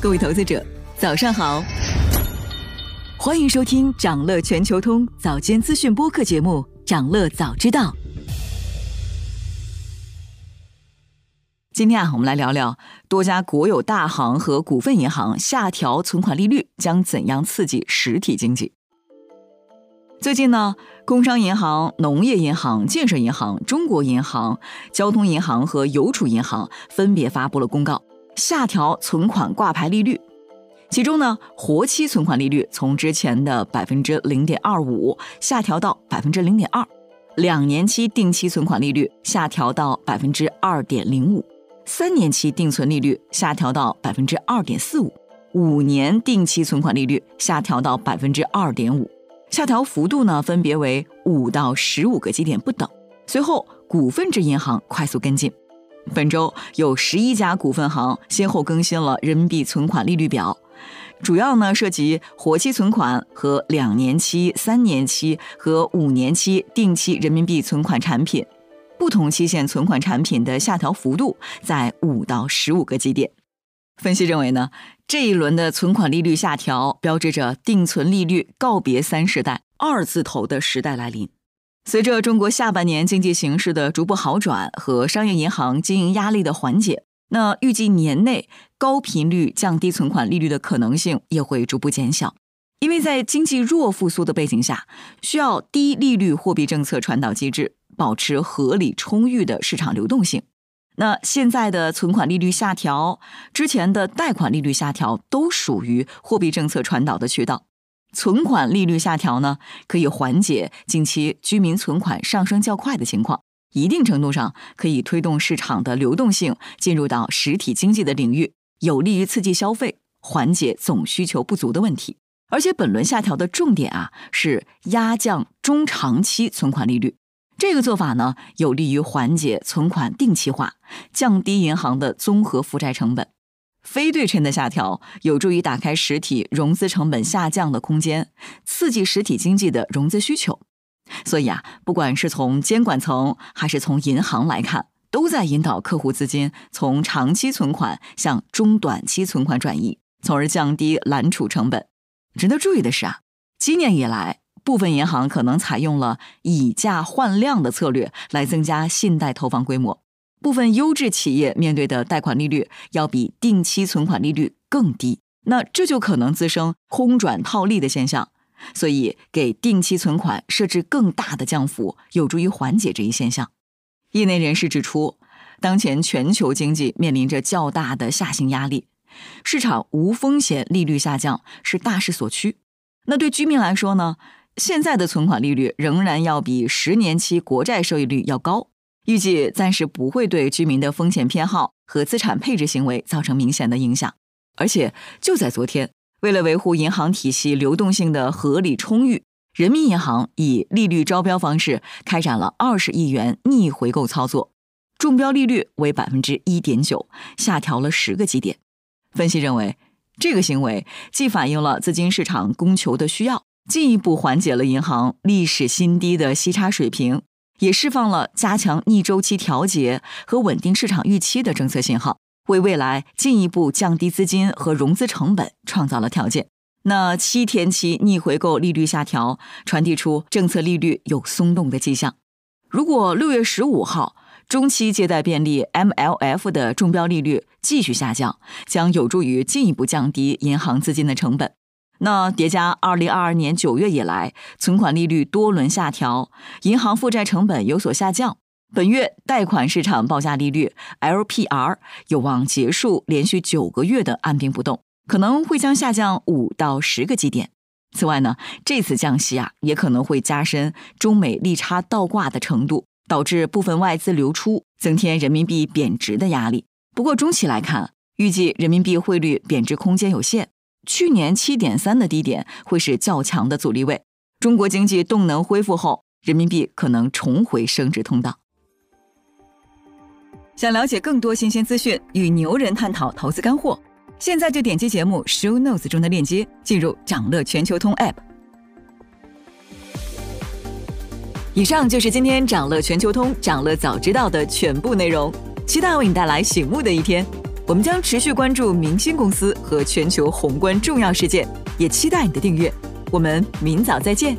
各位投资者，早上好！欢迎收听长乐全球通早间资讯播客节目《长乐早知道》。今天啊，我们来聊聊多家国有大行和股份银行下调存款利率将怎样刺激实体经济。最近呢，工商银行、农业银行、建设银行、中国银行、交通银行和邮储银行分别发布了公告。下调存款挂牌利率，其中呢，活期存款利率从之前的百分之零点二五下调到百分之零点二，两年期定期存款利率下调到百分之二点零五，三年期定存利率下调到百分之二点四五，五年定期存款利率下调到百分之二点五，下调幅度呢分别为五到十五个基点不等。随后，股份制银行快速跟进。本周有十一家股份行先后更新了人民币存款利率表，主要呢涉及活期存款和两年期、三年期和五年期定期人民币存款产品，不同期限存款产品的下调幅度在五到十五个基点。分析认为呢，这一轮的存款利率下调，标志着定存利率告别三十代二字头的时代来临。随着中国下半年经济形势的逐步好转和商业银行经营压力的缓解，那预计年内高频率降低存款利率的可能性也会逐步减小。因为在经济弱复苏的背景下，需要低利率货币政策传导机制保持合理充裕的市场流动性。那现在的存款利率下调，之前的贷款利率下调，都属于货币政策传导的渠道。存款利率下调呢，可以缓解近期居民存款上升较快的情况，一定程度上可以推动市场的流动性进入到实体经济的领域，有利于刺激消费，缓解总需求不足的问题。而且本轮下调的重点啊，是压降中长期存款利率，这个做法呢，有利于缓解存款定期化，降低银行的综合负债成本。非对称的下调有助于打开实体融资成本下降的空间，刺激实体经济的融资需求。所以啊，不管是从监管层还是从银行来看，都在引导客户资金从长期存款向中短期存款转移，从而降低揽储成本。值得注意的是啊，今年以来，部分银行可能采用了以价换量的策略来增加信贷投放规模。部分优质企业面对的贷款利率要比定期存款利率更低，那这就可能滋生空转套利的现象。所以，给定期存款设置更大的降幅，有助于缓解这一现象。业内人士指出，当前全球经济面临着较大的下行压力，市场无风险利率下降是大势所趋。那对居民来说呢？现在的存款利率仍然要比十年期国债收益率要高。预计暂时不会对居民的风险偏好和资产配置行为造成明显的影响，而且就在昨天，为了维护银行体系流动性的合理充裕，人民银行以利率招标方式开展了二十亿元逆回购操作，中标利率为百分之一点九，下调了十个基点。分析认为，这个行为既反映了资金市场供求的需要，进一步缓解了银行历史新低的息差水平。也释放了加强逆周期调节和稳定市场预期的政策信号，为未来进一步降低资金和融资成本创造了条件。那七天期逆回购利率下调，传递出政策利率有松动的迹象。如果六月十五号中期借贷便利 MLF 的中标利率继续下降，将有助于进一步降低银行资金的成本。那叠加二零二二年九月以来存款利率多轮下调，银行负债成本有所下降，本月贷款市场报价利率 LPR 有望结束连续九个月的按兵不动，可能会将下降五到十个基点。此外呢，这次降息啊也可能会加深中美利差倒挂的程度，导致部分外资流出，增添人民币贬值的压力。不过中期来看，预计人民币汇率贬值空间有限。去年七点三的低点会是较强的阻力位。中国经济动能恢复后，人民币可能重回升值通道。想了解更多新鲜资讯，与牛人探讨投资干货，现在就点击节目 show notes 中的链接，进入掌乐全球通 app。以上就是今天掌乐全球通掌乐早知道的全部内容，期待为你带来醒目的一天。我们将持续关注明星公司和全球宏观重要事件，也期待你的订阅。我们明早再见。